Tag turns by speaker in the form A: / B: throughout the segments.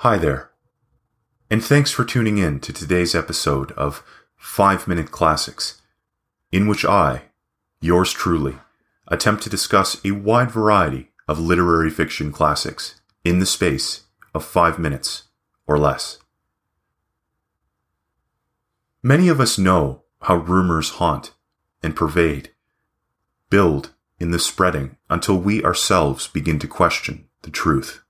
A: Hi there, and thanks for tuning in to today's episode of 5 Minute Classics, in which I, yours truly, attempt to discuss a wide variety of literary fiction classics in the space of 5 minutes or less. Many of us know how rumors haunt and pervade, build in the spreading until we ourselves begin to question the truth.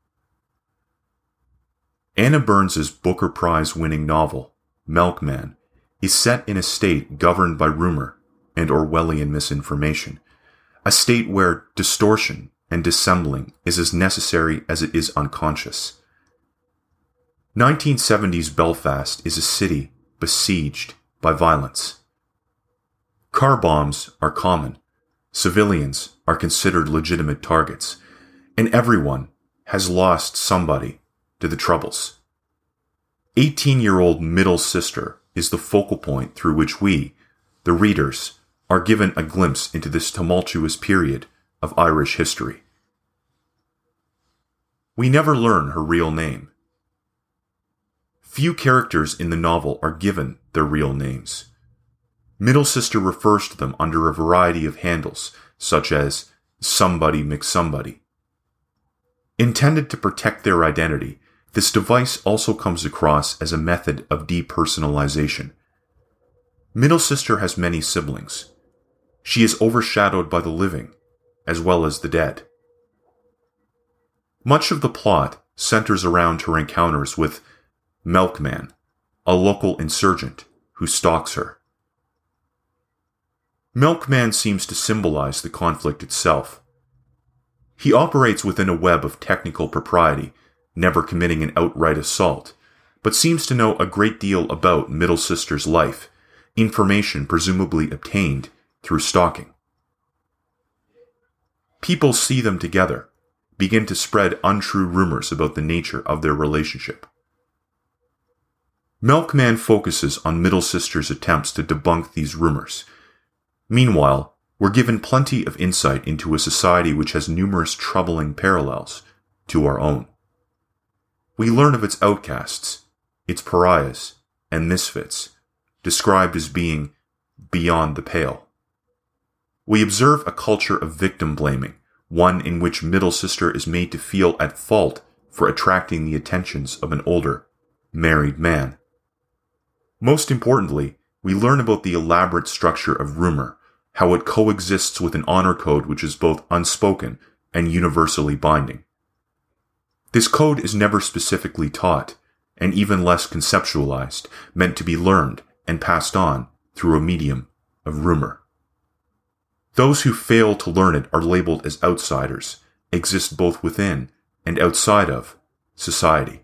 A: Anna Burns's Booker Prize winning novel, Milkman, is set in a state governed by rumor and Orwellian misinformation, a state where distortion and dissembling is as necessary as it is unconscious. 1970s Belfast is a city besieged by violence. Car bombs are common, civilians are considered legitimate targets, and everyone has lost somebody to the Troubles. 18 year old middle sister is the focal point through which we, the readers, are given a glimpse into this tumultuous period of Irish history. We never learn her real name. Few characters in the novel are given their real names. Middle Sister refers to them under a variety of handles, such as Somebody McSomebody. Intended to protect their identity, this device also comes across as a method of depersonalization. Middle Sister has many siblings. She is overshadowed by the living, as well as the dead. Much of the plot centers around her encounters with Milkman, a local insurgent who stalks her. Milkman seems to symbolize the conflict itself. He operates within a web of technical propriety never committing an outright assault, but seems to know a great deal about Middle Sister's life, information presumably obtained through stalking. People see them together, begin to spread untrue rumors about the nature of their relationship. Milkman focuses on Middle Sister's attempts to debunk these rumors. Meanwhile, we're given plenty of insight into a society which has numerous troubling parallels to our own. We learn of its outcasts, its pariahs, and misfits, described as being beyond the pale. We observe a culture of victim blaming, one in which middle sister is made to feel at fault for attracting the attentions of an older, married man. Most importantly, we learn about the elaborate structure of rumor, how it coexists with an honor code which is both unspoken and universally binding. This code is never specifically taught, and even less conceptualized, meant to be learned and passed on through a medium of rumor. Those who fail to learn it are labeled as outsiders, exist both within and outside of society.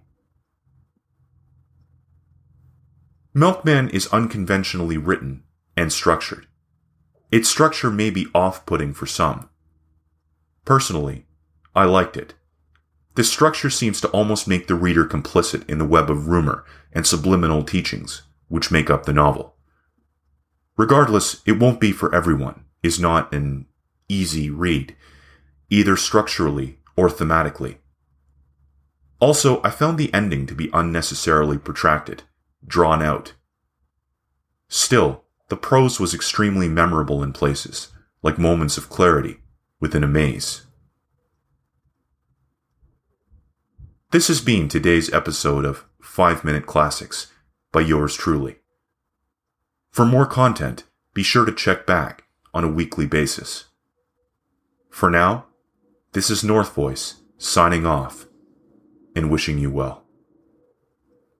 A: Milkman is unconventionally written and structured. Its structure may be off putting for some. Personally, I liked it. This structure seems to almost make the reader complicit in the web of rumor and subliminal teachings which make up the novel. Regardless, it won't be for everyone, is not an easy read, either structurally or thematically. Also, I found the ending to be unnecessarily protracted, drawn out. Still, the prose was extremely memorable in places, like moments of clarity within a maze. This has been today's episode of 5 Minute Classics by yours truly. For more content, be sure to check back on a weekly basis. For now, this is North Voice signing off and wishing you well.